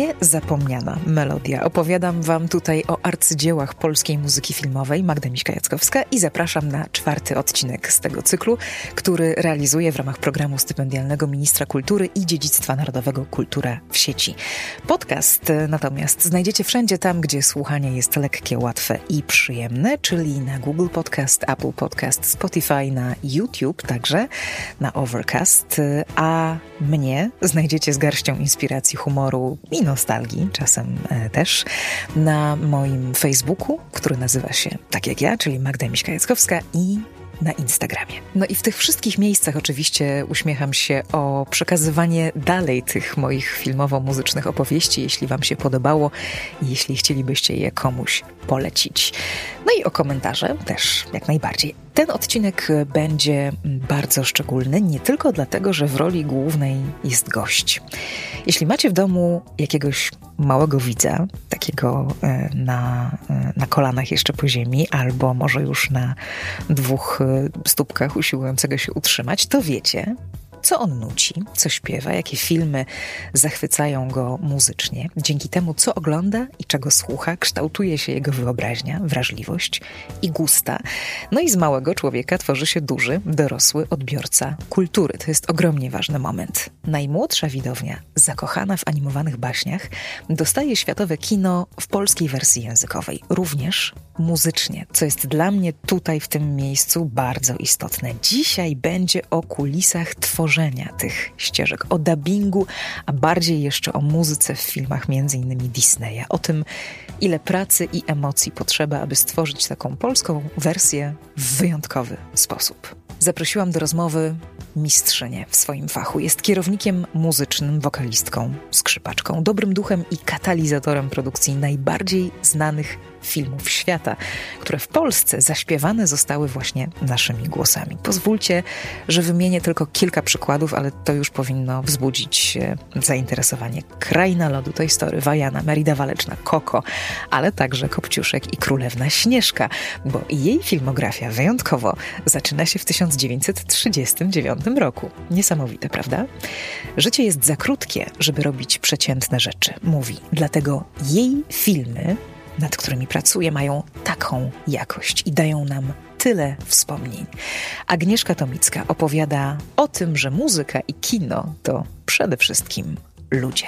niezapomniana melodia. Opowiadam Wam tutaj o arcydziełach polskiej muzyki filmowej Magda Miśka-Jackowska i zapraszam na czwarty odcinek z tego cyklu, który realizuję w ramach programu stypendialnego Ministra Kultury i Dziedzictwa Narodowego Kultura w sieci. Podcast natomiast znajdziecie wszędzie tam, gdzie słuchanie jest lekkie, łatwe i przyjemne, czyli na Google Podcast, Apple Podcast, Spotify, na YouTube także, na Overcast, a mnie znajdziecie z garścią inspiracji, humoru i nostalgii, czasem e, też, na moim Facebooku, który nazywa się tak jak ja, czyli Magda Miśka-Jackowska i na Instagramie. No i w tych wszystkich miejscach oczywiście uśmiecham się o przekazywanie dalej tych moich filmowo-muzycznych opowieści, jeśli Wam się podobało i jeśli chcielibyście je komuś polecić. No i o komentarze też jak najbardziej. Ten odcinek będzie bardzo szczególny, nie tylko dlatego, że w roli głównej jest gość. Jeśli macie w domu jakiegoś małego widza, takiego e, na, e, na kolanach jeszcze po ziemi, albo może już na dwóch e, stópkach usiłującego się utrzymać, to wiecie, co on nuci, co śpiewa, jakie filmy zachwycają go muzycznie. Dzięki temu, co ogląda i czego słucha, kształtuje się jego wyobraźnia, wrażliwość i gusta. No i z małego człowieka tworzy się duży, dorosły odbiorca kultury. To jest ogromnie ważny moment. Najmłodsza widownia, zakochana w animowanych baśniach, dostaje światowe kino w polskiej wersji językowej, również muzycznie, co jest dla mnie tutaj w tym miejscu bardzo istotne. Dzisiaj będzie o kulisach tworzenia tych ścieżek, o dubbingu, a bardziej jeszcze o muzyce w filmach m.in. Disneya, o tym, ile pracy i emocji potrzeba, aby stworzyć taką polską wersję w wyjątkowy sposób. Zaprosiłam do rozmowy mistrzynię w swoim fachu. Jest kierownikiem muzycznym, wokalistką, skrzypaczką, dobrym duchem i katalizatorem produkcji najbardziej znanych filmów świata, które w Polsce zaśpiewane zostały właśnie naszymi głosami. Pozwólcie, że wymienię tylko kilka przykładów, ale to już powinno wzbudzić zainteresowanie. Kraina lodu, to historii Wajana, Merida Waleczna, Koko, ale także Kopciuszek i Królewna Śnieżka, bo jej filmografia wyjątkowo zaczyna się w 1939 roku. Niesamowite, prawda? Życie jest za krótkie, żeby robić przeciętne rzeczy, mówi. Dlatego jej filmy nad którymi pracuję, mają taką jakość i dają nam tyle wspomnień. Agnieszka Tomicka opowiada o tym, że muzyka i kino to przede wszystkim ludzie.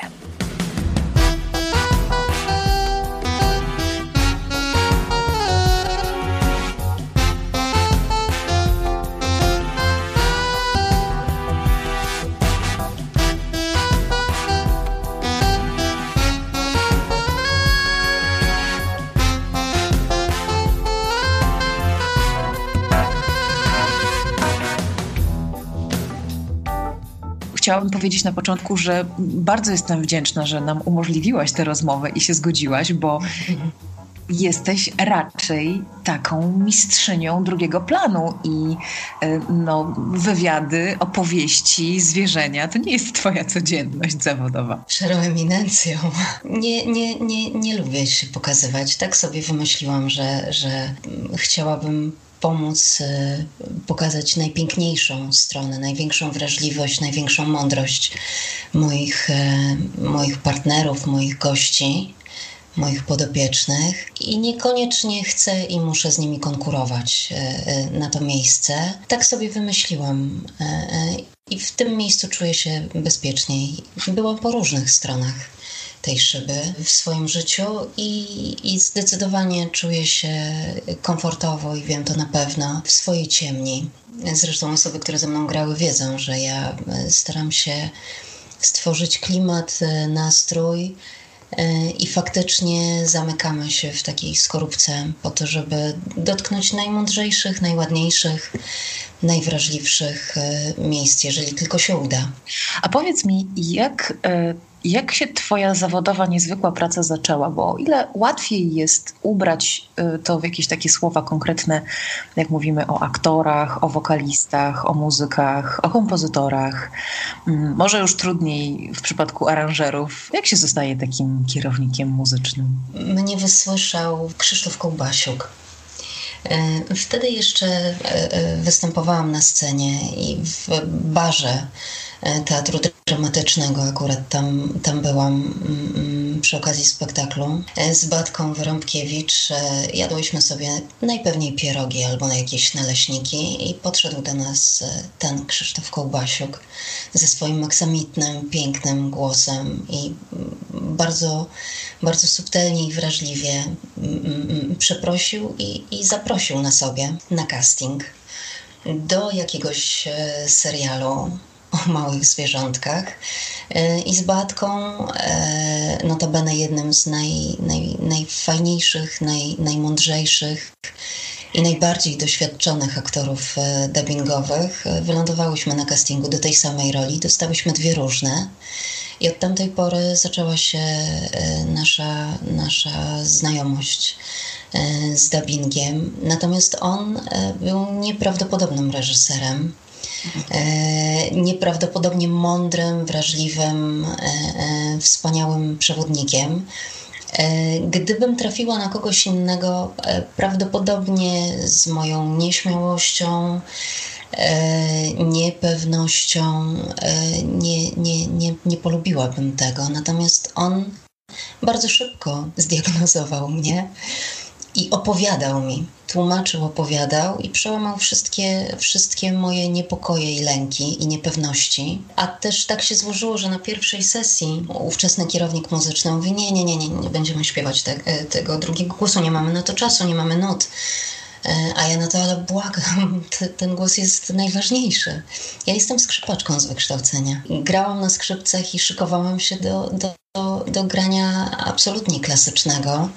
Chciałabym powiedzieć na początku, że bardzo jestem wdzięczna, że nam umożliwiłaś tę rozmowę i się zgodziłaś, bo jesteś raczej taką mistrzynią drugiego planu i e, no, wywiady, opowieści, zwierzenia to nie jest twoja codzienność zawodowa. Szerą eminencją. Nie, nie, nie, nie lubię się pokazywać. Tak sobie wymyśliłam, że, że chciałabym pomóc y, pokazać najpiękniejszą stronę, największą wrażliwość, największą mądrość moich, y, moich partnerów, moich gości, moich podopiecznych i niekoniecznie chcę i muszę z nimi konkurować y, na to miejsce. Tak sobie wymyśliłam i w tym miejscu czuję się bezpieczniej. Byłam po różnych stronach tej szyby w swoim życiu i, i zdecydowanie czuję się komfortowo i wiem to na pewno w swojej ciemni. Zresztą osoby, które ze mną grały, wiedzą, że ja e, staram się stworzyć klimat, e, nastrój. E, I faktycznie zamykamy się w takiej skorupce po to, żeby dotknąć najmądrzejszych, najładniejszych, najwrażliwszych miejsc, jeżeli tylko się uda. A powiedz mi, jak jak się Twoja zawodowa, niezwykła praca zaczęła? Bo o ile łatwiej jest ubrać y, to w jakieś takie słowa konkretne, jak mówimy o aktorach, o wokalistach, o muzykach, o kompozytorach, mm, może już trudniej w przypadku aranżerów. Jak się zostaje takim kierownikiem muzycznym? Mnie wysłyszał Krzysztof Kołbasiuk. E, wtedy jeszcze e, e, występowałam na scenie i w barze teatru dramatycznego akurat tam, tam byłam. Mm, przy okazji spektaklu. E, z Batką Wyrąbkiewicz e, jadłyśmy sobie najpewniej pierogi albo jakieś naleśniki i podszedł do nas ten Krzysztof Kołbasiuk ze swoim aksamitnym, pięknym głosem i mm, bardzo, bardzo subtelnie i wrażliwie mm, przeprosił i, i zaprosił na sobie na casting do jakiegoś serialu o małych zwierzątkach. E, I z Batką, e, notabene jednym z naj, naj, najfajniejszych, naj, najmądrzejszych i najbardziej doświadczonych aktorów e, dubbingowych, wylądowałyśmy na castingu do tej samej roli. Dostałyśmy dwie różne. I od tamtej pory zaczęła się nasza, nasza znajomość z dubbingiem. Natomiast on był nieprawdopodobnym reżyserem. E, nieprawdopodobnie mądrym, wrażliwym, e, e, wspaniałym przewodnikiem. Gdybym trafiła na kogoś innego, prawdopodobnie z moją nieśmiałością, niepewnością, nie, nie, nie, nie polubiłabym tego. Natomiast on bardzo szybko zdiagnozował mnie i opowiadał mi, tłumaczył, opowiadał i przełamał wszystkie, wszystkie moje niepokoje i lęki i niepewności. A też tak się złożyło, że na pierwszej sesji ówczesny kierownik muzyczny mówi: Nie, nie, nie, nie, nie będziemy śpiewać te, e, tego drugiego głosu, nie mamy na to czasu, nie mamy nut. E, a ja na to, ale błagam, ten głos jest najważniejszy. Ja jestem skrzypaczką z wykształcenia. Grałam na skrzypcach i szykowałam się do, do, do, do grania absolutnie klasycznego,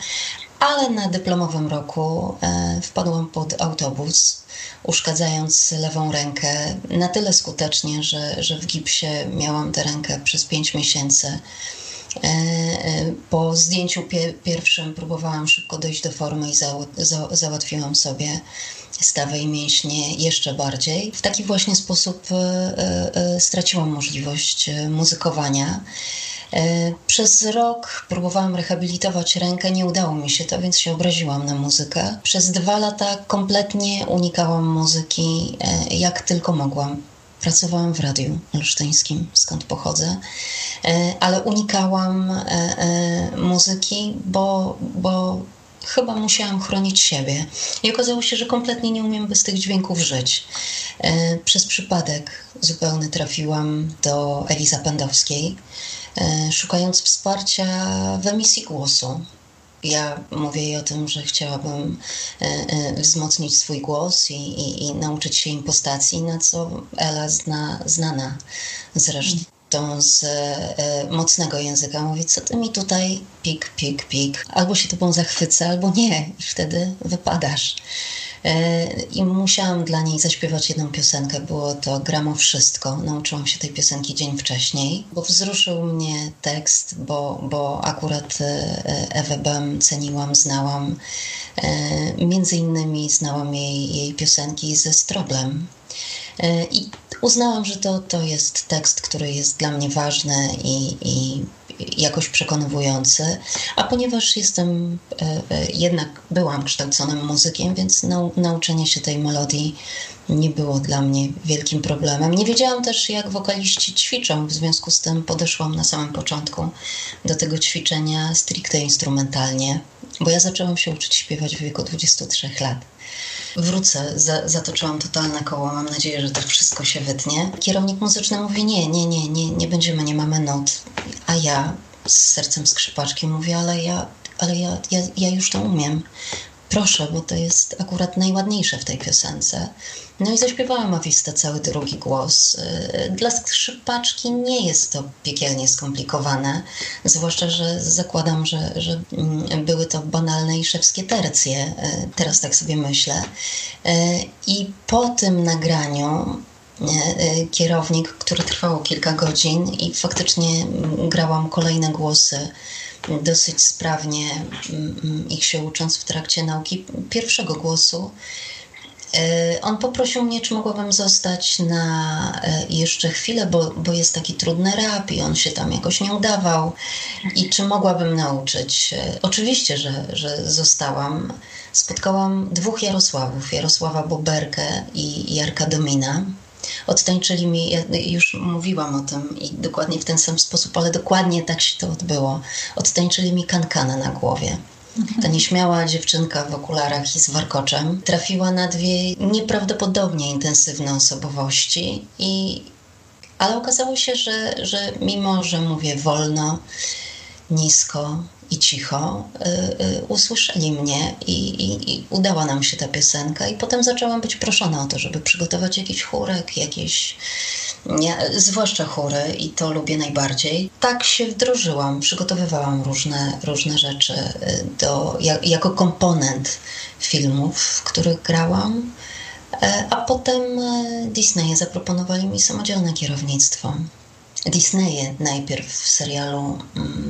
ale na dyplomowym roku e, wpadłam pod autobus, uszkadzając lewą rękę na tyle skutecznie, że, że w gipsie miałam tę rękę przez pięć miesięcy. E, e, po zdjęciu pie pierwszym próbowałam szybko dojść do formy i za za załatwiłam sobie stawę i mięśnie jeszcze bardziej. W taki właśnie sposób straciłam możliwość muzykowania. E, przez rok próbowałam rehabilitować rękę, nie udało mi się to, więc się obraziłam na muzykę. Przez dwa lata kompletnie unikałam muzyki, e, jak tylko mogłam. Pracowałam w radiu olsztyńskim, skąd pochodzę, e, ale unikałam muzyki, bo, bo chyba musiałam chronić siebie. I okazało się, że kompletnie nie umiem bez tych dźwięków żyć. Przez przypadek zupełny trafiłam do Eliza Pendowskiej, E, szukając wsparcia w emisji głosu. Ja mówię jej o tym, że chciałabym e, e, wzmocnić swój głos i, i, i nauczyć się impostacji, na co Ela zna, znana zresztą z mocnego języka mówi, co ty mi tutaj pik, pik, pik. Albo się tobą zachwycę, albo nie. I wtedy wypadasz. I musiałam dla niej zaśpiewać jedną piosenkę. Było to Gramo Wszystko. Nauczyłam się tej piosenki dzień wcześniej, bo wzruszył mnie tekst, bo, bo akurat e, Ewę Bem ceniłam, znałam. E, między innymi znałam jej, jej piosenki ze Stroblem. E, I uznałam, że to, to jest tekst, który jest dla mnie ważny i, i jakoś przekonywujący. A ponieważ jestem, e, e, jednak byłam kształconym muzykiem, więc nau, nauczenie się tej melodii nie było dla mnie wielkim problemem. Nie wiedziałam też, jak wokaliści ćwiczą, w związku z tym podeszłam na samym początku do tego ćwiczenia stricte instrumentalnie, bo ja zaczęłam się uczyć śpiewać w wieku 23 lat wrócę, za, zatoczyłam totalne koło, mam nadzieję, że to wszystko się wytnie. Kierownik muzyczny mówi, nie, nie, nie, nie, nie będziemy, nie mamy nut. A ja z sercem skrzypaczki mówię, ale ja, ale ja, ja, ja już to umiem proszę, bo to jest akurat najładniejsze w tej piosence. No i zaśpiewałam Awista cały drugi głos. Y, dla skrzypaczki nie jest to piekielnie skomplikowane, zwłaszcza, że zakładam, że, że mm, były to banalne i szewskie tercje. Y, teraz tak sobie myślę. Y, I po tym nagraniu kierownik, który trwało kilka godzin i faktycznie grałam kolejne głosy dosyć sprawnie mm, mm, ich się ucząc w trakcie nauki pierwszego głosu. E, on poprosił mnie, czy mogłabym zostać na e, jeszcze chwilę, bo, bo jest taki trudny rap i on się tam jakoś nie udawał. I czy mogłabym nauczyć? E, oczywiście, że, że zostałam. Spotkałam dwóch Jarosławów, Jarosława Boberkę i Jarka Domina. Odtańczyli mi, ja już mówiłam o tym i dokładnie w ten sam sposób, ale dokładnie tak się to odbyło. Odtańczyli mi kankana na głowie. Ta nieśmiała dziewczynka w okularach i z warkoczem trafiła na dwie nieprawdopodobnie intensywne osobowości, i, ale okazało się, że, że mimo, że mówię wolno, nisko, i cicho y, y, usłyszeli mnie i, i, i, udała nam się ta piosenka i potem zaczęłam być proszona o to, żeby przygotować jakiś chórek, jakieś nie, zwłaszcza chóry i to lubię najbardziej. Tak się wdrożyłam, przygotowywałam różne, różne rzeczy y, do, jako komponent filmów, w których grałam. A potem Disney zaproponowali mi samodzielne kierownictwo. Disneye najpierw w serialu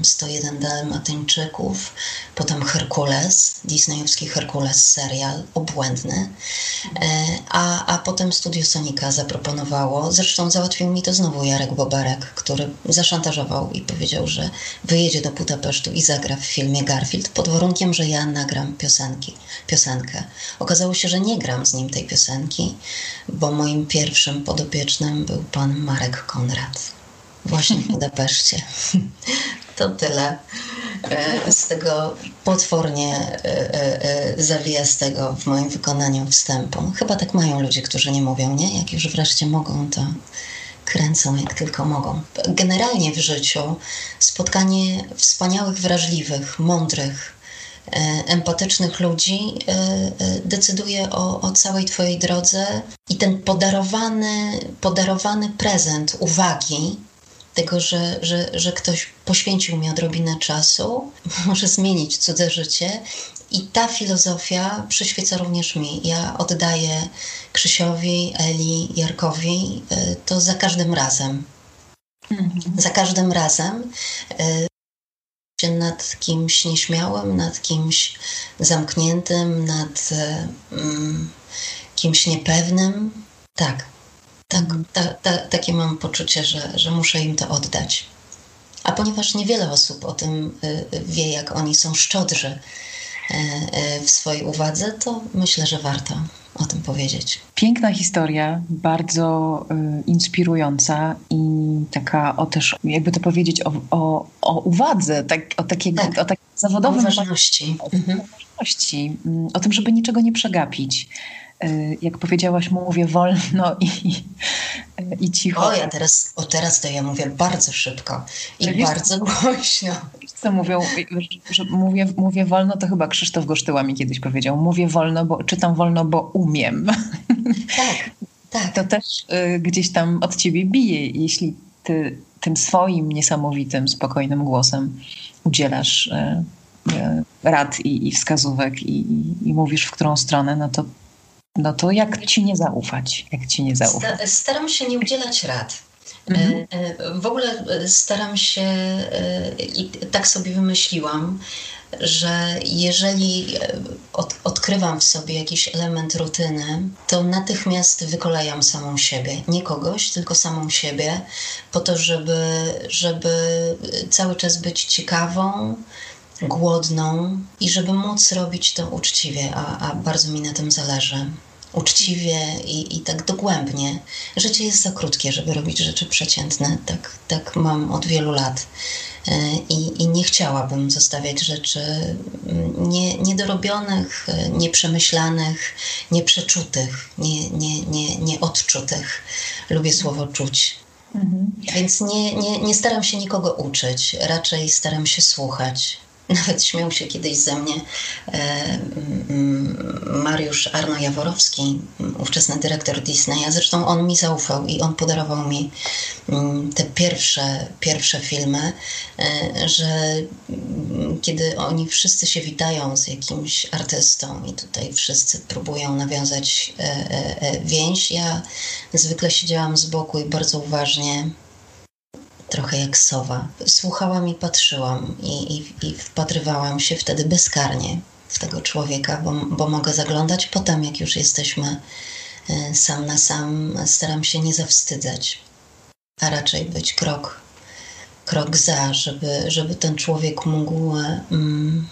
101 mm, Dalmatyńczyków, potem Herkules, disneyowski Herkules serial, obłędny, e, a, a potem Studio Sonika zaproponowało, zresztą załatwił mi to znowu Jarek Bobarek, który zaszantażował i powiedział, że wyjedzie do Budapesztu i zagra w filmie Garfield pod warunkiem, że ja nagram piosenki, piosenkę. Okazało się, że nie gram z nim tej piosenki, bo moim pierwszym podopiecznym był pan Marek Konrad właśnie w Budapeszcie. To tyle e, z tego potwornie e, e, zawijastego w moim wykonaniu wstępu. Chyba tak mają ludzie, którzy nie mówią, nie? Jak już wreszcie mogą, to kręcą jak tylko mogą. Generalnie w życiu spotkanie wspaniałych, wrażliwych, mądrych, empatycznych ludzi decyduje o, o całej Twojej drodze i ten podarowany, podarowany prezent uwagi tego, że, że, że ktoś poświęcił mi odrobinę czasu, może zmienić cudze życie. I ta filozofia przyświeca również mi. Ja oddaję Krzysiowi, Eli, Jarkowi y, to za każdym razem. Mhm. Za każdym razem się nad kimś nieśmiałym, nad kimś zamkniętym, nad um, kimś niepewnym. Tak, tak, ta, ta, takie mam poczucie, że, że muszę im to oddać. A ponieważ niewiele osób o tym y, wie, jak oni są szczodrzy y, y, w swojej uwadze, to myślę, że warto o tym powiedzieć. Piękna historia, bardzo inspirująca i taka o też, jakby to powiedzieć, o, o, o uwadze, tak, o, takiego, tak. o takiej zawodowym... Uważności. O, mhm. uważności. Mm, o tym, żeby niczego nie przegapić. Y, jak powiedziałaś, mówię wolno i, i cicho. O, ja teraz, o teraz to ja mówię bardzo szybko i wiesz, bardzo głośno. Co mówią, że mówię, mówię wolno, to chyba Krzysztof Gosztyła mi kiedyś powiedział. Mówię wolno, bo czytam wolno, bo umiem. Tak, tak. To też y, gdzieś tam od ciebie bije, jeśli ty tym swoim niesamowitym, spokojnym głosem udzielasz y, y, rad i, i wskazówek i, i, mówisz w którą stronę, no to no to jak ci nie zaufać? Jak ci nie zaufać? Staram się nie udzielać rad. Mhm. E, e, w ogóle e, staram się i tak sobie wymyśliłam, że jeżeli od, odkrywam w sobie jakiś element rutyny, to natychmiast wykolejam samą siebie. Nie kogoś, tylko samą siebie, po to, żeby, żeby cały czas być ciekawą, głodną i żeby móc robić to uczciwie, a, a bardzo mi na tym zależy. Uczciwie i, i tak dogłębnie. Życie jest za krótkie, żeby robić rzeczy przeciętne. Tak, tak mam od wielu lat. E, I, I, nie chciałabym zostawiać rzeczy mm, nie, niedorobionych, e, nieprzemyślanych, nieprzeczutych, nie, nie, nie, nieodczutych. Lubię słowo czuć. Mhm. Więc nie, nie, nie staram się nikogo uczyć, raczej staram się słuchać nawet śmiał się kiedyś ze mnie e, Mariusz Arno Jaworowski, ówczesny dyrektor Disneya. Zresztą on mi zaufał i on podarował mi te pierwsze, pierwsze filmy, e, że kiedy oni wszyscy się witają z jakimś artystą i tutaj wszyscy próbują nawiązać e, więź, ja zwykle siedziałam z boku i bardzo uważnie trochę jak sowa. Słuchałam i patrzyłam i, i, i wpatrywałam się wtedy bezkarnie w tego człowieka, bo, bo mogę zaglądać potem, jak już jesteśmy e, sam na sam. Staram się nie zawstydzać, a raczej być krok, krok za, żeby, żeby ten człowiek mógł um,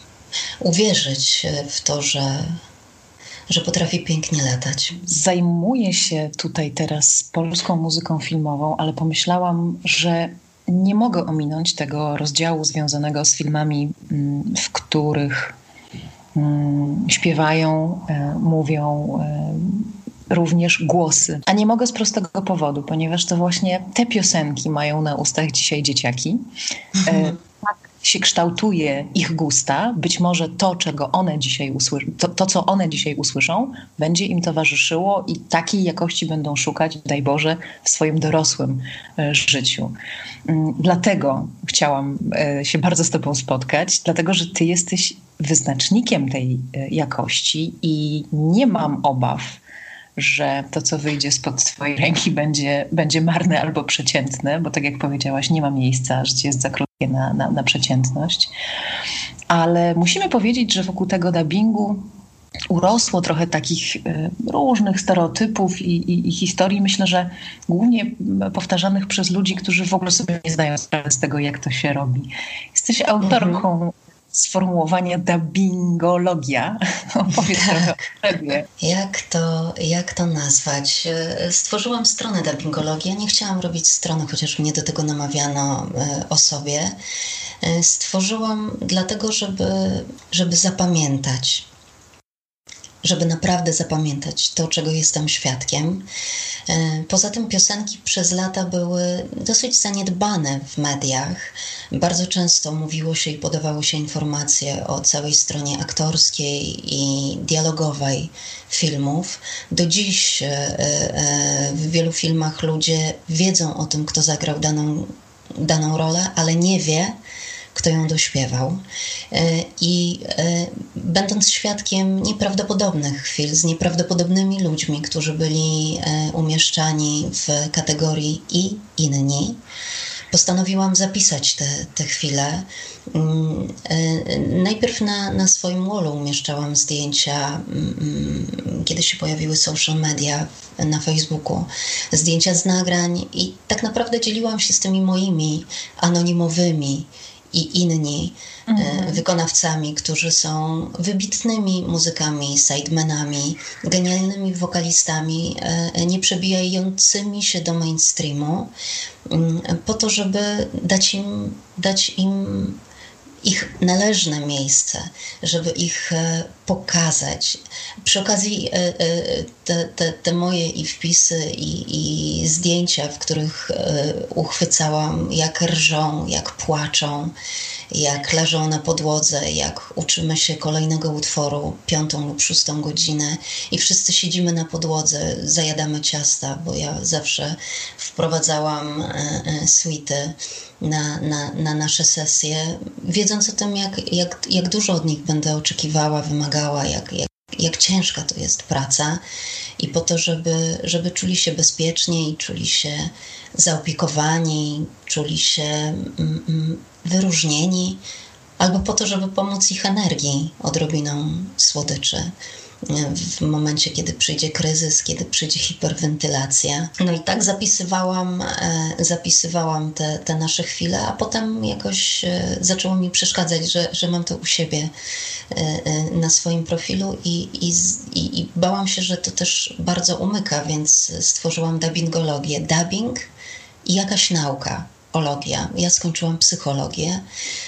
uwierzyć w to, że, że potrafi pięknie latać. Zajmuję się tutaj teraz polską muzyką filmową, ale pomyślałam, że nie mogę ominąć tego rozdziału związanego z filmami, mm, w których mm, śpiewają, e, mówią e, również głosy. A nie mogę z prostego powodu, ponieważ to właśnie te piosenki mają na ustach dzisiaj dzieciaki. Się kształtuje ich gusta, być może to, czego one dzisiaj usłyszą, to, to, co one dzisiaj usłyszą, będzie im towarzyszyło i takiej jakości będą szukać, daj Boże, w swoim dorosłym e, życiu. Mm, dlatego chciałam e, się bardzo z Tobą spotkać, dlatego że Ty jesteś wyznacznikiem tej e, jakości i nie mam obaw, że to, co wyjdzie spod Twojej ręki, będzie, będzie marne albo przeciętne, bo tak jak powiedziałaś, nie ma miejsca, życie jest za krótkie na, na, na przeciętność. Ale musimy powiedzieć, że wokół tego dubbingu urosło trochę takich y, różnych stereotypów i, i, i, historii, myślę, że głównie powtarzanych przez ludzi, którzy w ogóle sobie nie zdają sprawy z tego, jak to się robi. Jesteś autorką mhm sformułowanie dubbingologia. Opowiedz tak. trochę Jak to, jak to nazwać? Stworzyłam stronę dubbingologia. Nie chciałam robić strony, chociaż mnie do tego namawiano e, o sobie. E, stworzyłam dlatego, żeby, żeby zapamiętać żeby naprawdę zapamiętać to, czego jestem świadkiem. E, poza tym piosenki przez lata były dosyć zaniedbane w mediach. Bardzo często mówiło się i podawało się informacje o całej stronie aktorskiej i dialogowej filmów. Do dziś e, e, w wielu filmach ludzie wiedzą o tym, kto zagrał daną, daną rolę, ale nie wie, kto ją dośpiewał. E, I e, będąc świadkiem nieprawdopodobnych chwil z nieprawdopodobnymi ludźmi, którzy byli e, umieszczani w kategorii i inni, postanowiłam zapisać te, te chwile. Mm, najpierw na, na swoim wallu umieszczałam zdjęcia, mm, kiedy się pojawiły social media na Facebooku, zdjęcia z nagrań i tak naprawdę dzieliłam się z tymi moimi anonimowymi i inni e, mhm. wykonawcami, którzy są wybitnymi muzykami, sidemenami, genialnymi wokalistami, e, nie przebijającymi się do mainstreamu, mm, po to, żeby dać im, dać im ich należne miejsce, żeby ich e, pokazać. Przy okazji te, te, te moje i wpisy, i, i zdjęcia, w których uchwycałam, jak rżą, jak płaczą, jak leżą na podłodze, jak uczymy się kolejnego utworu piątą lub szóstą godzinę i wszyscy siedzimy na podłodze, zajadamy ciasta, bo ja zawsze wprowadzałam e, e, suity na, na, na nasze sesje, wiedząc o tym, jak, jak, jak dużo od nich będę oczekiwała, wymagała, jak, jak jak ciężka to jest praca. I po to, żeby, żeby czuli się bezpiecznie i czuli się zaopiekowani, czuli się mm, mm, wyróżnieni, albo po to, żeby pomóc ich energii odrobiną słodyczy w momencie, kiedy przyjdzie kryzys, kiedy przyjdzie hiperwentylacja. No i tak zapisywałam, e, zapisywałam te, te nasze chwile, a potem jakoś e, zaczęło mi przeszkadzać, że, że mam to u siebie e, na swoim profilu i, i, i bałam się, że to też bardzo umyka, więc stworzyłam dubbingologię. Dubbing i jakaś nauka psychologia. Ja skończyłam psychologię,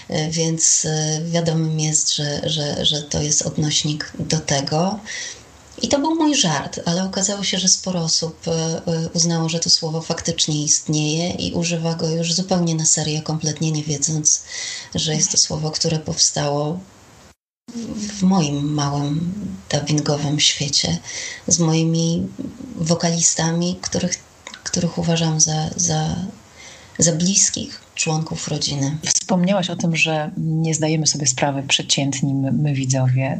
e, więc e, wiadomym jest, że, że, że to jest odnośnik do tego. I to był mój żart, ale okazało się, że sporo osób e, uznało, że to słowo faktycznie istnieje i używa go już zupełnie na serio, kompletnie nie wiedząc, że jest to słowo, które powstało w moim małym dubbingowym świecie z moimi wokalistami, których, których uważam za, za za bliskich członków rodziny. Wspomniałaś o tym, że nie zdajemy sobie sprawy przeciętni my, my widzowie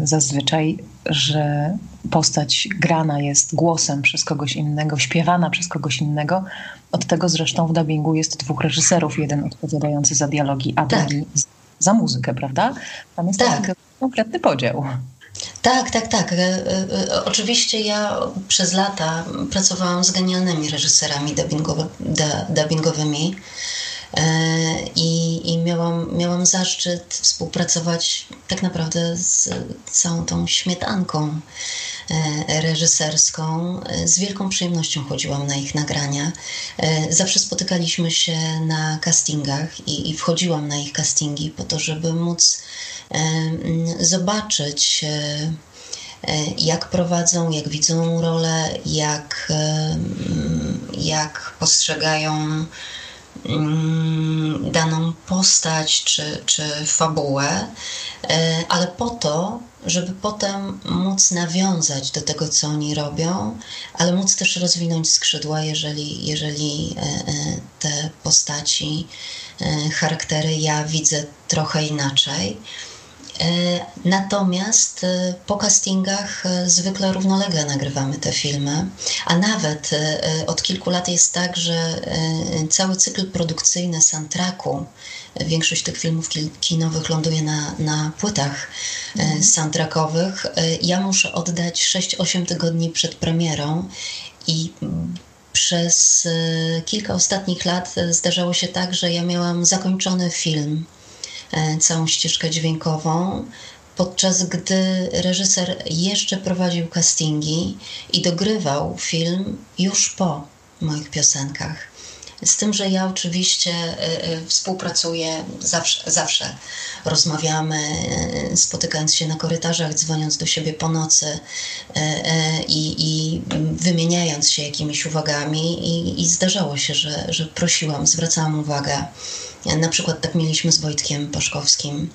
yy, zazwyczaj, że postać grana jest głosem przez kogoś innego, śpiewana przez kogoś innego. Od tego zresztą w dubbingu jest dwóch reżyserów, jeden odpowiadający za dialogi, a tak. drugi za muzykę, prawda? Tam jest tak. konkretny podział. Tak, tak, tak. E, e, e, oczywiście ja przez lata pracowałam z genialnymi reżyserami dubbingowymi I, i miałam, miałam zaszczyt współpracować tak naprawdę z całą tą śmietanką reżyserską. Z wielką przyjemnością chodziłam na ich nagrania. Zawsze spotykaliśmy się na castingach i, i wchodziłam na ich castingi po to, żeby móc zobaczyć E, jak prowadzą, jak widzą rolę, jak, e, jak postrzegają mm, daną postać czy, czy fabułę, e, ale po to, żeby potem móc nawiązać do tego, co oni robią, ale móc też rozwinąć skrzydła, jeżeli, jeżeli te postaci, charaktery ja widzę trochę inaczej. E, natomiast e, po castingach e, zwykle równolegle nagrywamy te filmy, a nawet od kilku lat jest tak, że cały cykl produkcyjny soundtracku, większość tych filmów kinowych ląduje na, na płytach mhm. soundtrackowych. Ja muszę oddać 6-8 tygodni przed premierą i przez kilka ostatnich lat zdarzało się tak, że ja miałam zakończony film całą ścieżkę dźwiękową, podczas gdy reżyser jeszcze prowadził castingi i dogrywał film już po moich piosenkach. Z tym, że ja oczywiście e, e, współpracuję, zawsze, zawsze rozmawiamy, spotykając się na korytarzach, dzwoniąc do siebie po nocy i, i wymieniając się jakimiś uwagami. I, i zdarzało się, że, że prosiłam, zwracałam uwagę na przykład tak mieliśmy z Wojtkiem Paszkowskim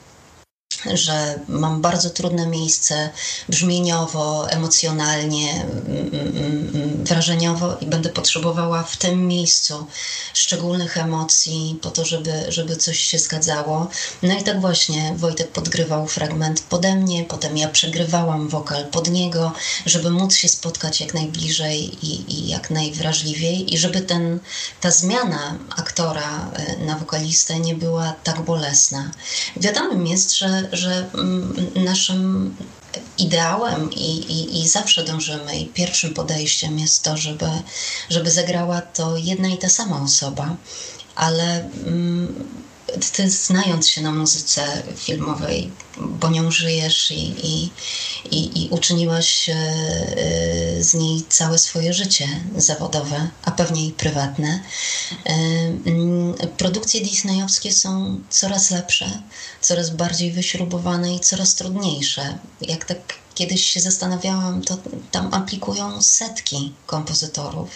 że mam bardzo trudne miejsce brzmieniowo, emocjonalnie, mm, mm, mm, wrażeniowo i będę potrzebowała w tym miejscu szczególnych emocji po to, żeby, żeby coś się zgadzało. No i tak właśnie Wojtek podgrywał fragment pode mnie, potem ja przegrywałam wokal pod niego, żeby móc się spotkać jak najbliżej i, i jak najwrażliwiej i żeby ten, ta zmiana aktora y, na wokalistę nie była tak bolesna. Wiadomym jest, że że, mm, naszym ideałem i, i, i zawsze dążymy i pierwszym podejściem jest to, żeby, żeby zagrała to jedna i ta sama osoba, ale mm, ty znając się na muzyce filmowej, bo nią żyjesz i, i, i, i uczyniłaś e, z niej całe swoje życie zawodowe, a pewnie i prywatne. E, mm, produkcje disneyowskie są coraz lepsze, coraz bardziej wyśrubowane i coraz trudniejsze. Jak tak kiedyś się zastanawiałam, to tam aplikują setki kompozytorów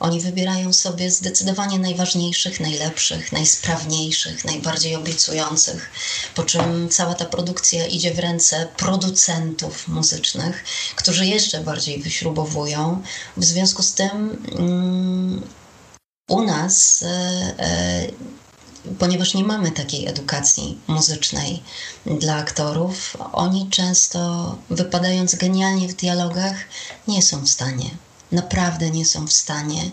oni wybierają sobie zdecydowanie najważniejszych, najlepszych, najsprawniejszych, najbardziej obiecujących, po czym cała ta produkcja idzie w ręce producentów muzycznych, którzy jeszcze bardziej wyśrubowują. W związku z tym mm, u nas e, e, ponieważ nie mamy takiej edukacji muzycznej dla aktorów, oni często, wypadając genialnie w dialogach, nie są w stanie naprawdę nie są w stanie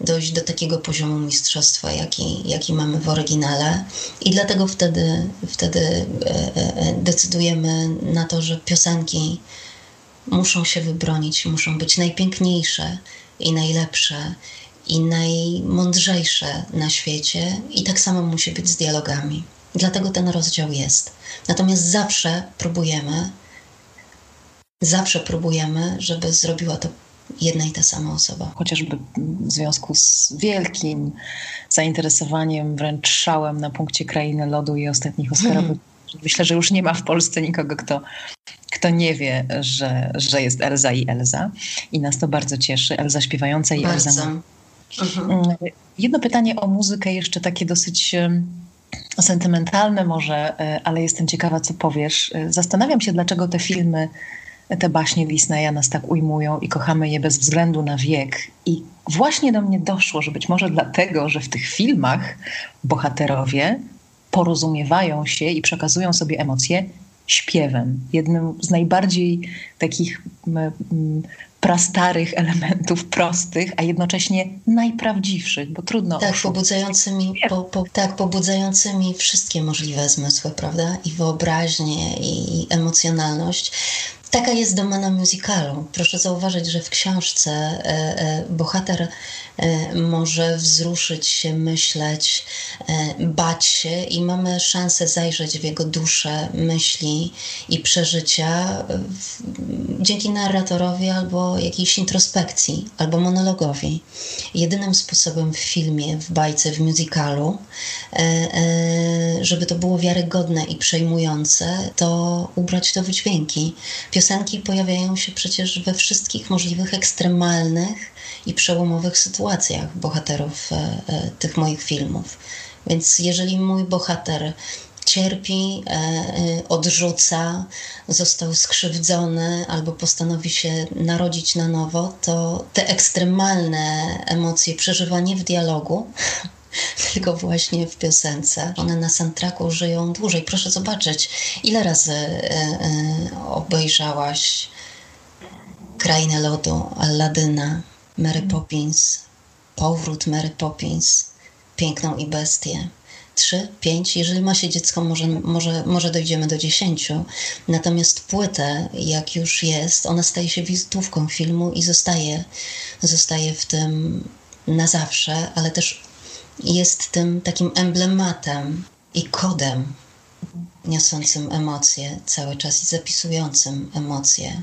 dojść do takiego poziomu mistrzostwa, jaki, jaki mamy w oryginale. I dlatego wtedy, wtedy e, e, decydujemy na to, że piosenki muszą się wybronić, muszą być najpiękniejsze i najlepsze i najmądrzejsze na świecie, i tak samo musi być z dialogami. Dlatego ten rozdział jest. Natomiast zawsze próbujemy, zawsze próbujemy, żeby zrobiła to jedna i ta sama osoba. Chociażby w związku z wielkim zainteresowaniem, wręcz szałem na punkcie Krainy Lodu i ostatnich Oscarowych. Hmm. Myślę, że już nie ma w Polsce nikogo, kto, kto nie wie, że, że jest Elza i Elza. I nas to bardzo cieszy. Elza śpiewająca i bardzo. Elza. Mhm. Mm, jedno pytanie o muzykę, jeszcze takie dosyć sentymentalne może, e, ale jestem ciekawa, co powiesz. E, zastanawiam się, dlaczego te filmy te baśnie Disneya nas tak ujmują i kochamy je bez względu na wiek. I właśnie do mnie doszło, że być może dlatego, że w tych filmach bohaterowie porozumiewają się i przekazują sobie emocje śpiewem. Jednym z najbardziej takich prastarych elementów, prostych, a jednocześnie najprawdziwszych, bo trudno. Tak, pobudzającymi, po, po, tak, pobudzającymi wszystkie możliwe zmysły, prawda? I wyobraźnię, i emocjonalność Taka jest domena musicalu. Proszę zauważyć, że w książce e, e, bohater może wzruszyć się, myśleć, bać się i mamy szansę zajrzeć w jego duszę, myśli i przeżycia dzięki narratorowi albo jakiejś introspekcji, albo monologowi. Jedynym sposobem w filmie, w bajce, w musicalu, żeby to było wiarygodne i przejmujące, to ubrać to w dźwięki piosenki pojawiają się przecież we wszystkich możliwych ekstremalnych i przełomowych sytuacjach bohaterów e, e, tych moich filmów. Więc jeżeli mój bohater cierpi, e, odrzuca, został skrzywdzony albo postanowi się narodzić na nowo, to te ekstremalne emocje przeżywa nie w dialogu, tylko właśnie w piosence. One na soundtracku żyją dłużej. Proszę zobaczyć, ile razy obejrzałaś Krainę Lodu, Alladyna, Mary Poppins, Powrót Mary Poppins, Piękną i Bestię trzy, pięć, jeżeli ma się dziecko, może, może, może dojdziemy do dziesięciu. Natomiast płytę, jak już jest, ona staje się wizytówką filmu i zostaje, zostaje w tym na zawsze, ale też jest tym takim emblematem i kodem niosącym emocje cały czas i zapisującym emocje.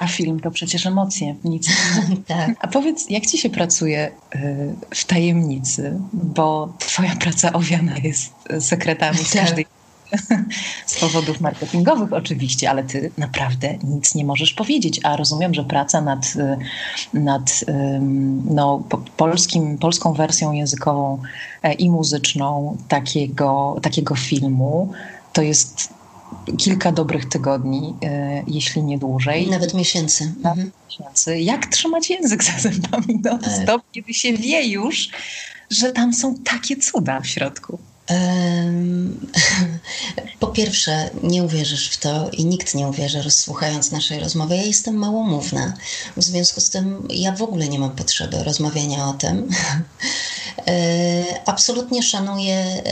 A film to przecież emocje, nic. tak. A powiedz, jak ci się pracuje y, w tajemnicy, bo twoja praca owiana jest sekretami z tak. każdej z powodów marketingowych oczywiście, ale ty naprawdę nic nie możesz powiedzieć. A rozumiem, że praca nad, nad no, polskim, polską wersją językową e, i muzyczną takiego, takiego filmu to jest kilka dobrych tygodni, e, jeśli nie dłużej. Nawet miesięcy. Nawet mhm. miesięcy. Jak trzymać język za zębami do no, stop, kiedy się wie już, że tam są takie cuda w środku? Po pierwsze, nie uwierzysz w to i nikt nie uwierzy, rozsłuchając naszej rozmowy. Ja jestem małomówna. W związku z tym ja w ogóle nie mam potrzeby rozmawiania o tym. E, absolutnie szanuję e,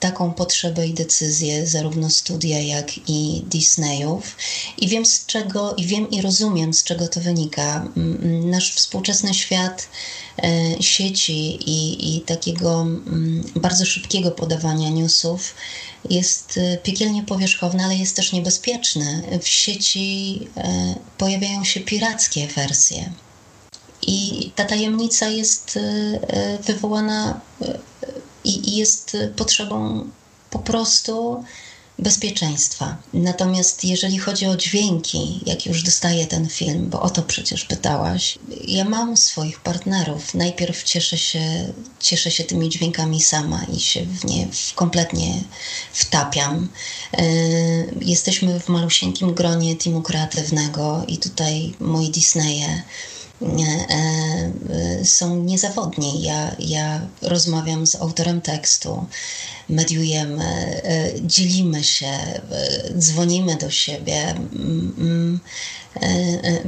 taką potrzebę i decyzję zarówno studia, jak i Disneyów. I wiem z czego, i wiem i rozumiem, z czego to wynika. Nasz współczesny świat e, sieci i, i takiego bardzo szybkiego podawania newsów jest e, piekielnie powierzchowny, ale jest też niebezpieczny. W sieci e, pojawiają się pirackie wersje. I ta tajemnica jest wywołana i, jest potrzebą po prostu bezpieczeństwa. Natomiast jeżeli chodzi o dźwięki, jak już dostaję ten film, bo o to przecież pytałaś, ja mam swoich partnerów. Najpierw cieszę się, cieszę się tymi dźwiękami sama i się w nie kompletnie wtapiam. E, jesteśmy w malusieńkim gronie teamu kreatywnego i tutaj moi Disneye są niezawodni. Ja, ja rozmawiam z autorem tekstu, mediujemy, e, dzielimy się, dzwonimy do siebie, mm, mm,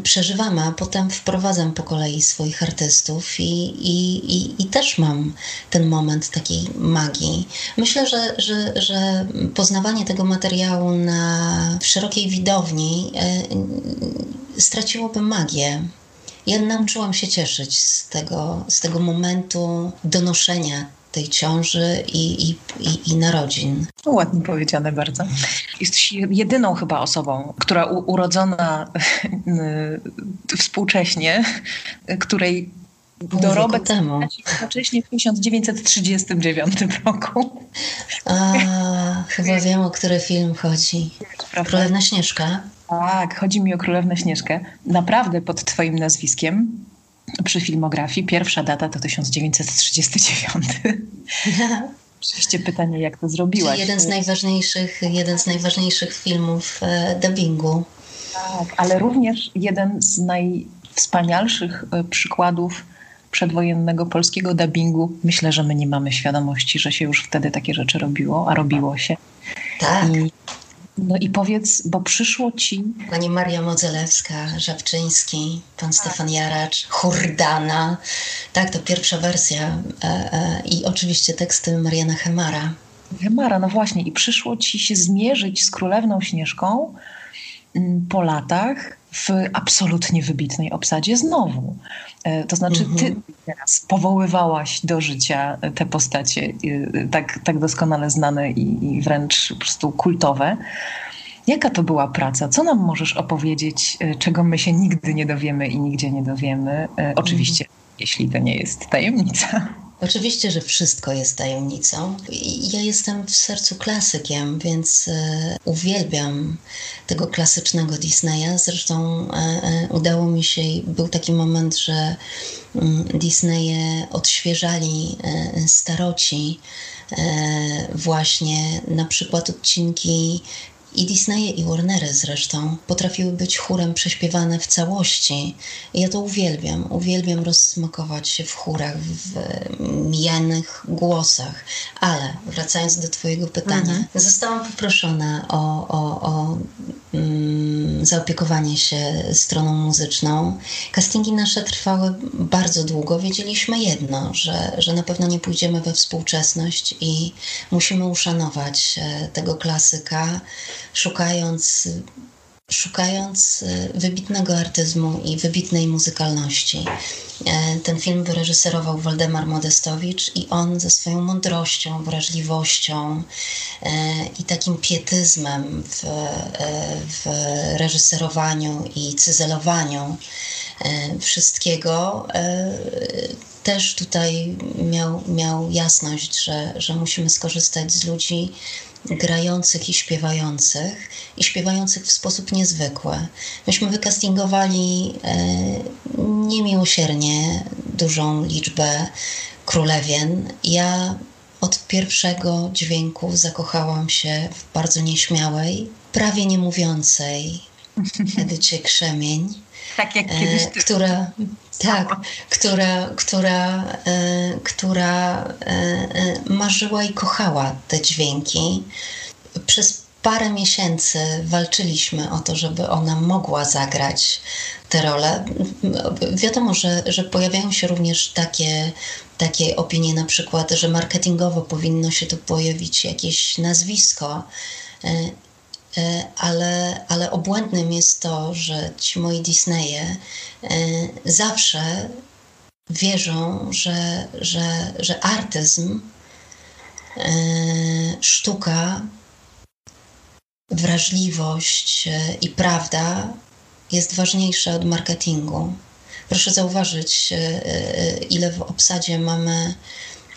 przeżywamy, a potem wprowadzam po kolei swoich artystów i, i, i, i też mam ten moment takiej magii. Myślę, że, że, że poznawanie tego materiału na szerokiej widowni straciłoby magię ja nauczyłam się cieszyć z tego, z tego momentu donoszenia tej ciąży i, i, i, i narodzin. Ładnie powiedziane bardzo. Jesteś jedyną chyba osobą, która u, urodzona współcześnie, której dorobek temu. Jednocześnie w 1939 roku. A, chyba wiem, o który film chodzi. Królewna Śnieżka. Tak, chodzi mi o Królewnę Śnieżkę. Naprawdę pod twoim nazwiskiem przy filmografii pierwsza data to 1939. Oczywiście pytanie, jak to zrobiłaś. jeden z najważniejszych, jeden z najważniejszych filmów e, dubbingu. Tak, ale również jeden z najwspanialszych e, przykładów przedwojennego polskiego dubbingu. Myślę, że my nie mamy świadomości, że się już wtedy takie rzeczy robiło, a robiło się. Tak. I no i powiedz, bo przyszło ci. Pani Maria Modzelewska, Żabczyński, pan. Stefan Jaracz, Hurdana. Tak, to pierwsza wersja. E, e, I oczywiście teksty Mariana Hemara. Hemara, no właśnie. I przyszło ci się zmierzyć z królewną Śnieżką mm, po latach w absolutnie wybitnej obsadzie znowu. E, to znaczy, ty mhm. teraz powoływałaś do życia te postacie tak, tak doskonale znane i, i wręcz po prostu kultowe. Jaka to była praca? Co nam możesz opowiedzieć, e, czego my się nigdy nie dowiemy i nigdzie nie dowiemy? E, oczywiście, mhm. jeśli to nie jest tajemnica. Oczywiście, że wszystko jest tajemnicą. Ja jestem w sercu klasykiem, więc e, uwielbiam tego klasycznego Disneya. Zresztą udało mi się, był taki moment, że mm, Disneye odświeżali staroci właśnie na przykład odcinki i Disneye i Warnery zresztą potrafiły być chórem prześpiewane w całości. Ja to uwielbiam. Uwielbiam rozsmakować się w chórach, w mijanych głosach. Ale wracając do Twojego pytania, mhm. zostałam poproszona o, o, o mm, zaopiekowanie się stroną muzyczną. Castingi nasze trwały bardzo długo. Wiedzieliśmy jedno, że, że na pewno nie pójdziemy we współczesność i musimy uszanować e, tego klasyka szukając, szukając e, wybitnego artyzmu i wybitnej muzykalności. E, ten film wyreżyserował Waldemar Modestowicz i on ze swoją mądrością, wrażliwością e, i takim pietyzmem w, w reżyserowaniu i cyzelowaniu wszystkiego też tutaj miał, miał jasność, że, że musimy skorzystać z ludzi grających i śpiewających, i śpiewających w sposób niezwykły. Myśmy wykastingowali e, niemiłosiernie dużą liczbę królewien. Ja od pierwszego dźwięku zakochałam się w bardzo nieśmiałej, prawie nie mówiącej Edycie Krzemień. Tak jak kiedyś ty. Która, tak, która, która, e, która e, e, marzyła i kochała te dźwięki. Przez parę miesięcy walczyliśmy o to, żeby ona mogła zagrać tę rolę. Wiadomo, że, że pojawiają się również takie, takie opinie, na przykład, że marketingowo powinno się tu pojawić jakieś nazwisko. Ale, ale obłędnym jest to, że ci moi Disneye zawsze wierzą, że, że, że artyzm, sztuka wrażliwość e, i prawda jest ważniejsza od marketingu. Proszę zauważyć, e, e, ile w obsadzie mamy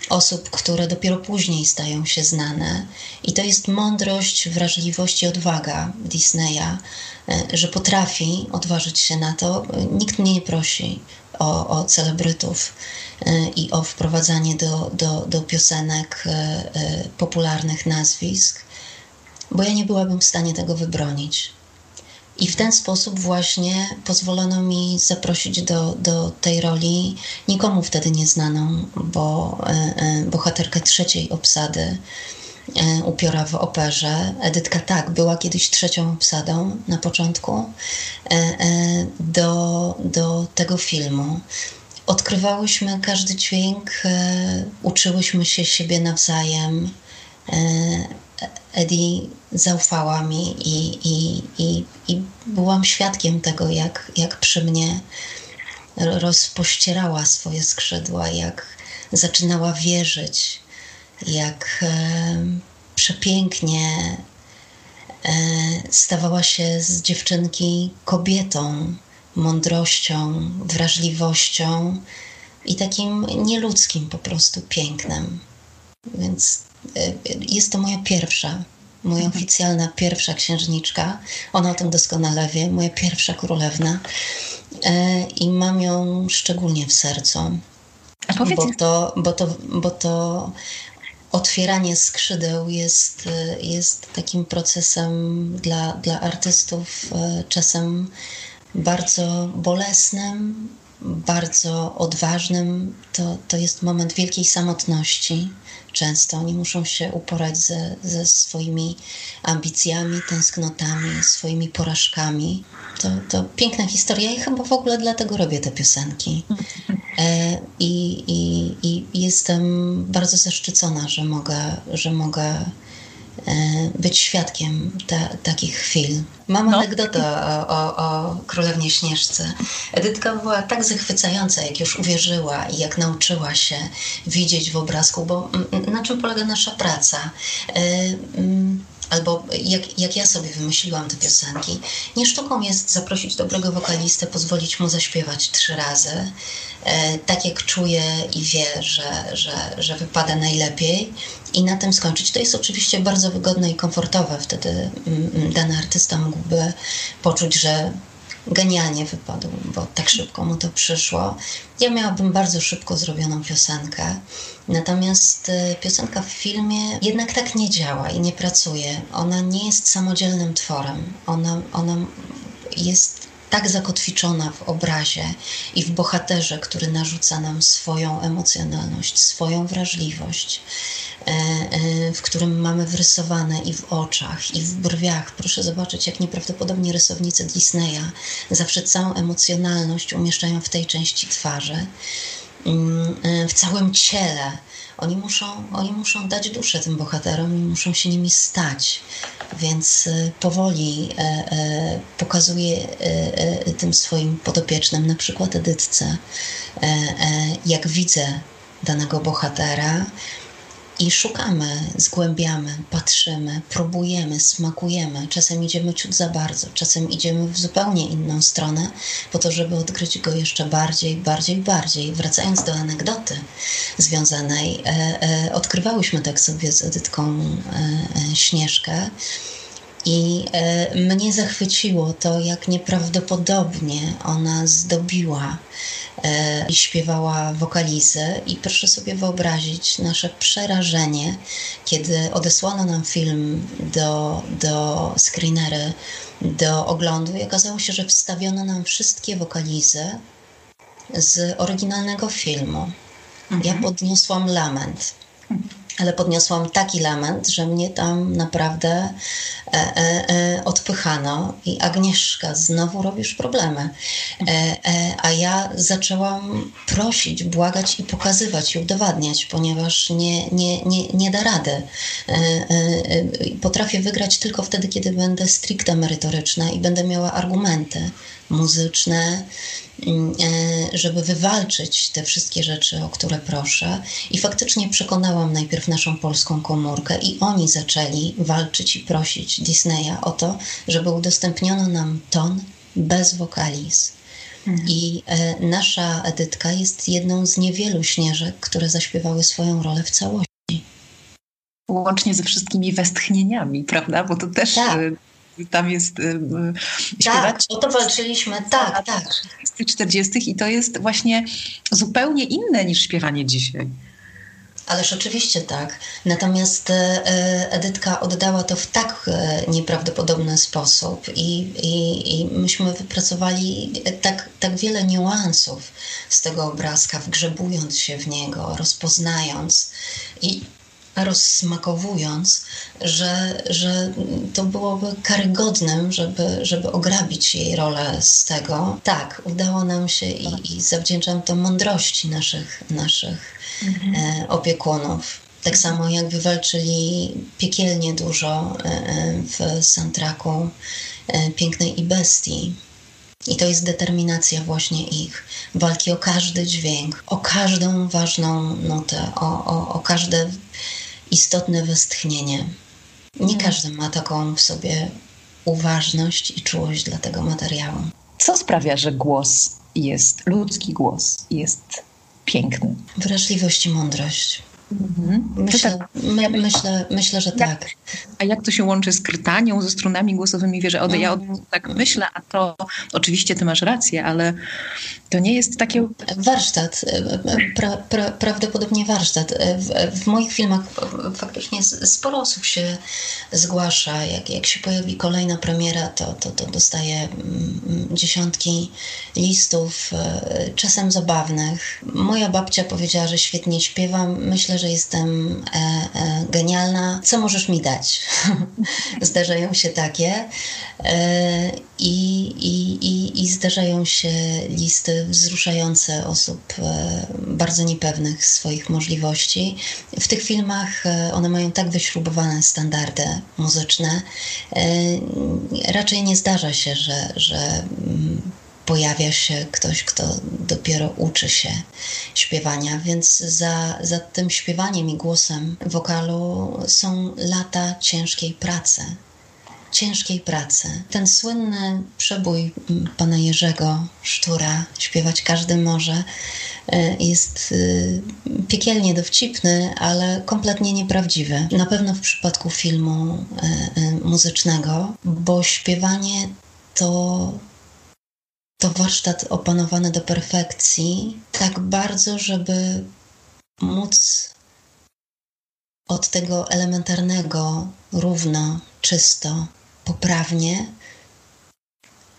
osób, które dopiero później stają się znane. I to jest mądrość, wrażliwość i odwaga Disneya, że potrafi odważyć się na to. Nikt mnie nie prosi o, o celebrytów i o wprowadzanie do, do, do piosenek popularnych nazwisk bo ja nie byłabym w stanie tego wybronić. I w ten sposób właśnie pozwolono mi zaprosić do, do tej roli nikomu wtedy nieznaną, bo e, e, bohaterkę trzeciej obsady e, upiora w operze. Edytka tak, była kiedyś trzecią obsadą na początku do, do tego filmu. Odkrywałyśmy każdy dźwięk, uczyłyśmy się siebie nawzajem Eddie zaufała mi i, i, i, i byłam świadkiem tego, jak, jak przy mnie rozpościerała swoje skrzydła, jak zaczynała wierzyć, jak e, przepięknie e, stawała się z dziewczynki kobietą, mądrością, wrażliwością i takim nieludzkim po prostu pięknem. Więc e, jest to moja pierwsza, moja oficjalna pierwsza księżniczka. Ona o tym doskonale wie, moja pierwsza królewna. E, I mam ją szczególnie w sercu. Bo to, bo, to, bo to otwieranie skrzydeł jest, jest takim procesem dla, dla artystów e, czasem bardzo bolesnym, bardzo odważnym. To, to jest moment wielkiej samotności często. Oni muszą się uporać ze, ze swoimi ambicjami, tęsknotami, swoimi porażkami. To, to piękna historia i chyba w ogóle dlatego robię te piosenki. E, i, i, I jestem bardzo zaszczycona, że mogę, że mogę być świadkiem takich chwil. Mam no. anegdotę o, o, o Królewnie Śnieżce. Edytka była tak zachwycająca, jak już uwierzyła i jak nauczyła się widzieć w obrazku, bo na czym polega nasza praca? albo jak, jak ja sobie wymyśliłam te piosenki, nie sztuką jest zaprosić dobrego wokalistę, pozwolić mu zaśpiewać trzy razy, e, tak jak czuje i wie, że, że, że wypada najlepiej i na tym skończyć. To jest oczywiście bardzo wygodne i komfortowe. Wtedy mm, mm, dany artysta mógłby poczuć, że genialnie wypadł, bo tak szybko mu to przyszło. Ja miałabym bardzo szybko zrobioną piosenkę, natomiast y, piosenka w filmie jednak tak nie działa i nie pracuje. Ona nie jest samodzielnym tworem. Ona, ona jest tak zakotwiczona w obrazie i w bohaterze, który narzuca nam swoją emocjonalność, swoją wrażliwość, e, e, w którym mamy wrysowane i w oczach, i w brwiach. Proszę zobaczyć, jak nieprawdopodobnie rysownicy Disneya zawsze całą emocjonalność umieszczają w tej części twarzy, mm, e, w całym ciele oni muszą, oni muszą dać duszę tym bohaterom i muszą się nimi stać. Więc e, powoli e, e, pokazuje tym swoim podopiecznym, na przykład Edytce, jak widzę danego bohatera, i szukamy, zgłębiamy, patrzymy, próbujemy, smakujemy. Czasem idziemy ciut za bardzo, czasem idziemy w zupełnie inną stronę, po to, żeby odkryć go jeszcze bardziej, bardziej, bardziej. Wracając do anegdoty związanej, e, e, odkrywałyśmy tak sobie z Edytką e, e, Śnieżkę. I e, mnie zachwyciło to, jak nieprawdopodobnie ona zdobiła E, i śpiewała wokalizę i proszę sobie wyobrazić nasze przerażenie, kiedy odesłano nam film do, do screenery, do oglądu i okazało się, że wstawiono nam wszystkie wokalizy z oryginalnego filmu. Mhm. Ja podniosłam lament ale podniosłam taki lament, że mnie tam naprawdę e, e, e, odpychano i Agnieszka, znowu robisz problemy. E, e, a ja zaczęłam prosić, błagać i pokazywać i udowadniać, ponieważ nie, nie, nie, nie da rady. E, potrafię wygrać tylko wtedy, kiedy będę stricte merytoryczna i będę miała argumenty muzyczne, żeby wywalczyć te wszystkie rzeczy, o które proszę. I faktycznie przekonałam najpierw naszą polską komórkę, i oni zaczęli walczyć i prosić Disneya o to, żeby udostępniono nam ton bez wokaliz. Mhm. I e, nasza Edytka jest jedną z niewielu śnieżek, które zaśpiewały swoją rolę w całości. Łącznie ze wszystkimi westchnieniami, prawda? Bo to też tak. E, tam jest y, Tak, o to walczyliśmy, tak, tak. 40. i to jest właśnie zupełnie inne niż śpiewanie dzisiaj. Ależ oczywiście tak. Natomiast e, Edytka oddała to w tak e, nieprawdopodobny sposób i, i, i myśmy wypracowali tak, tak wiele niuansów z tego obrazka, wgrzebując się w niego, rozpoznając. I rozsmakowując, że, że to byłoby karygodnym, żeby, żeby ograbić jej rolę z tego. Tak, udało nam się i, i zawdzięczam to mądrości naszych, naszych mhm. e, opiekunów. Tak samo jak wywalczyli piekielnie dużo e, e w soundtracku e, Pięknej i Bestii. I to jest determinacja właśnie ich walki o każdy dźwięk, o każdą ważną nutę, o, o, o każde istotne westchnienie. Nie mhm. każdy ma taką w sobie uważność i czułość dla tego materiału. Co sprawia, że głos jest, ludzki głos jest piękny? Wrażliwość i mądrość. Mhm. Myślę, my, myślę, myślę, że tak. A jak to się łączy z krytanią, ze strunami głosowymi? Wiesz, od, ja tak myślę, a to oczywiście ty masz rację, ale to nie jest takie... Warsztat, pra, pra, prawdopodobnie warsztat. W, w, moich filmach faktycznie sporo osób się zgłasza. Jak, jak się pojawi kolejna premiera, to, to, to dostaję dziesiątki listów, e, czasem zabawnych. Moja babcia powiedziała, że świetnie śpiewam. Myślę, myślę, że jestem e, e, genialna. Co możesz mi dać? zdarzają się takie e, i, i, i, zdarzają się listy wzruszające osób e, bardzo niepewnych swoich możliwości. W tych filmach e, one mają tak wyśrubowane standardy muzyczne. E, raczej nie zdarza się, że, że mm, pojawia się ktoś, kto dopiero uczy się śpiewania, więc za, za tym śpiewaniem i głosem wokalu są lata ciężkiej pracy. Ciężkiej pracy. Ten słynny przebój pana Jerzego Sztura, śpiewać każdy może, e, jest e, piekielnie dowcipny, ale kompletnie nieprawdziwy. Na pewno w przypadku filmu e, muzycznego, bo śpiewanie to to warsztat opanowany do perfekcji, tak bardzo, żeby móc od tego elementarnego, równo, czysto, poprawnie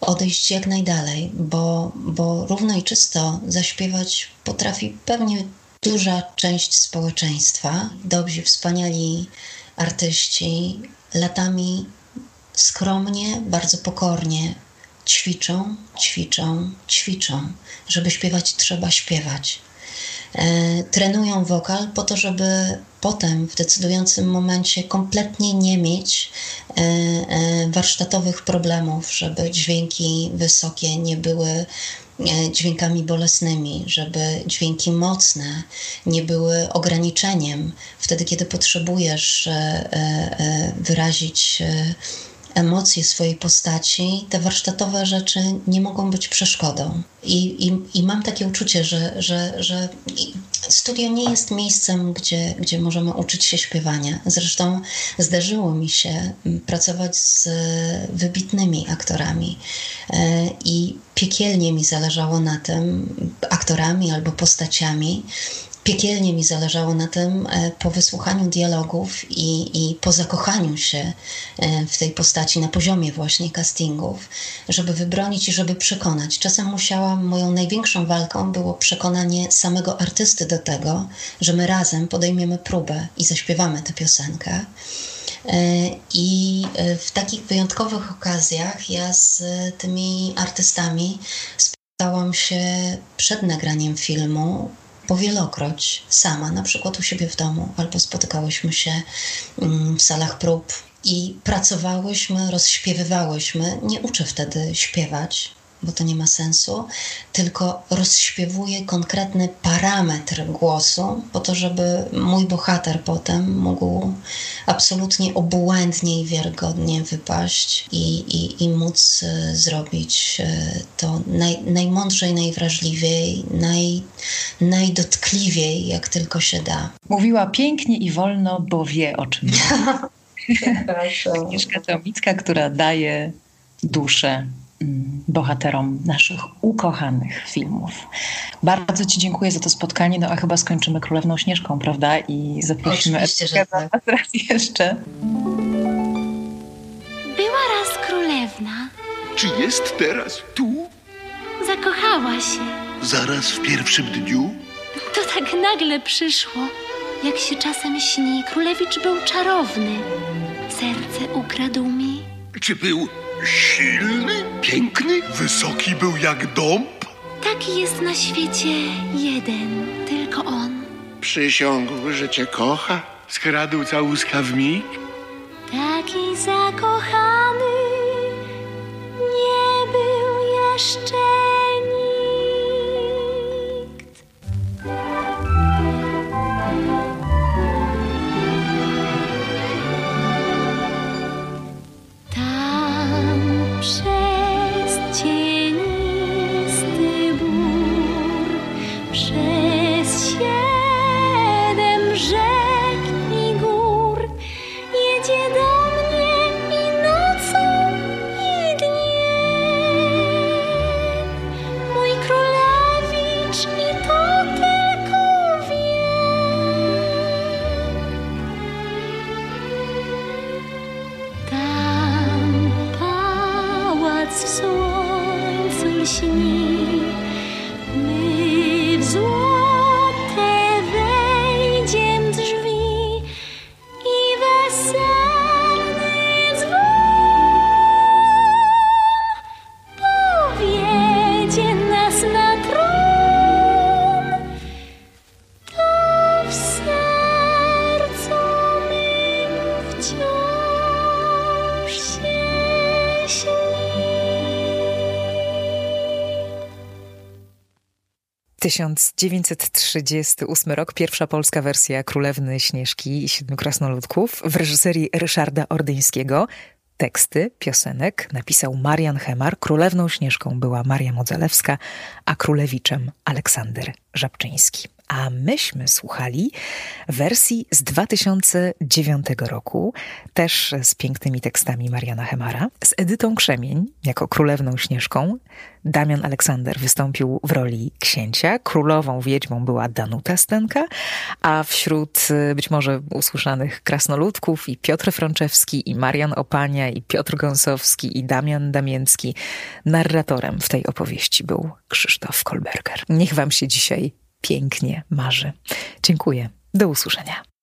odejść jak najdalej, bo, bo równo i czysto zaśpiewać potrafi pewnie duża część społeczeństwa, dobrzy, wspaniali artyści, latami skromnie, bardzo pokornie ćwiczą, ćwiczą, ćwiczą. Żeby śpiewać, trzeba śpiewać. E, trenują wokal po to, żeby potem w decydującym momencie kompletnie nie mieć e, e, warsztatowych problemów, żeby dźwięki wysokie nie były e, dźwiękami bolesnymi, żeby dźwięki mocne nie były ograniczeniem wtedy, kiedy potrzebujesz e, e, wyrazić emocje swojej postaci, te warsztatowe rzeczy nie mogą być przeszkodą. I, i, i mam takie uczucie, że, że, że studio nie jest miejscem, gdzie, gdzie możemy uczyć się śpiewania. Zresztą zdarzyło mi się pracować z wybitnymi aktorami e, i piekielnie mi zależało na tym, aktorami albo postaciami, piekielnie mi zależało na tym e, po wysłuchaniu dialogów i, i po zakochaniu się e, w tej postaci na poziomie właśnie castingów, żeby wybronić i żeby przekonać. Czasem musiałam, moją największą walką było przekonanie samego artysty do tego, że my razem podejmiemy próbę i zaśpiewamy tę piosenkę. E, I w takich wyjątkowych okazjach ja z tymi artystami spotkałam się przed nagraniem filmu powielokroć sama, na przykład u siebie w domu, albo spotykałyśmy się mm, w salach prób i pracowałyśmy, rozśpiewywałyśmy. Nie uczę wtedy śpiewać, bo to nie ma sensu, tylko rozśpiewuję konkretny parametr głosu, po to, żeby mój bohater potem mógł absolutnie obłędnie i wiarygodnie wypaść i, i, i móc e, zrobić e, to naj, najmądrzej, najwrażliwiej, naj, najdotkliwiej, jak tylko się da. Mówiła pięknie i wolno, bo wie o czym. Agnieszka Tomicka, która daje duszę bohaterom naszych ukochanych filmów. Bardzo Ci dziękuję za to spotkanie. No a chyba skończymy Królewną Śnieżką, prawda? I zaprosimy Oczywiście, tak. raz jeszcze. Była raz królewna. Czy jest teraz tu? Zakochała się. Zaraz w pierwszym dniu? To tak nagle przyszło. Jak się czasem śni, królewicz był czarowny. Serce ukradł mi. Czy był Silny, piękny, wysoki był jak dąb? Taki jest na świecie jeden, tylko on. Przysiągł, że cię kocha, skradł całuska w mig. Taki zakochany nie był jeszcze Số phận. 1938 rok, pierwsza polska wersja Królewny Śnieżki i Siedmiu Krasnoludków w reżyserii Ryszarda Ordyńskiego. Teksty piosenek napisał Marian Hemar, królewną Śnieżką była Maria Modzelewska, a królewiczem Aleksander Żabczyński. A myśmy słuchali wersji z 2009 roku, też z pięknymi tekstami Mariana Hemara, z Edytą Krzemień jako królewną Śnieżką. Damian Aleksander wystąpił w roli księcia, królową wiedźmą była Danuta Stenka, a wśród y, być może usłyszanych krasnoludków i Piotr Frączewski, i Marian Opania, i Piotr Gąsowski, i Damian Damięcki. Narratorem w tej opowieści był Krzysztof Kolberger. Niech wam się dzisiaj pięknie marzy. Dziękuję. Do usłyszenia.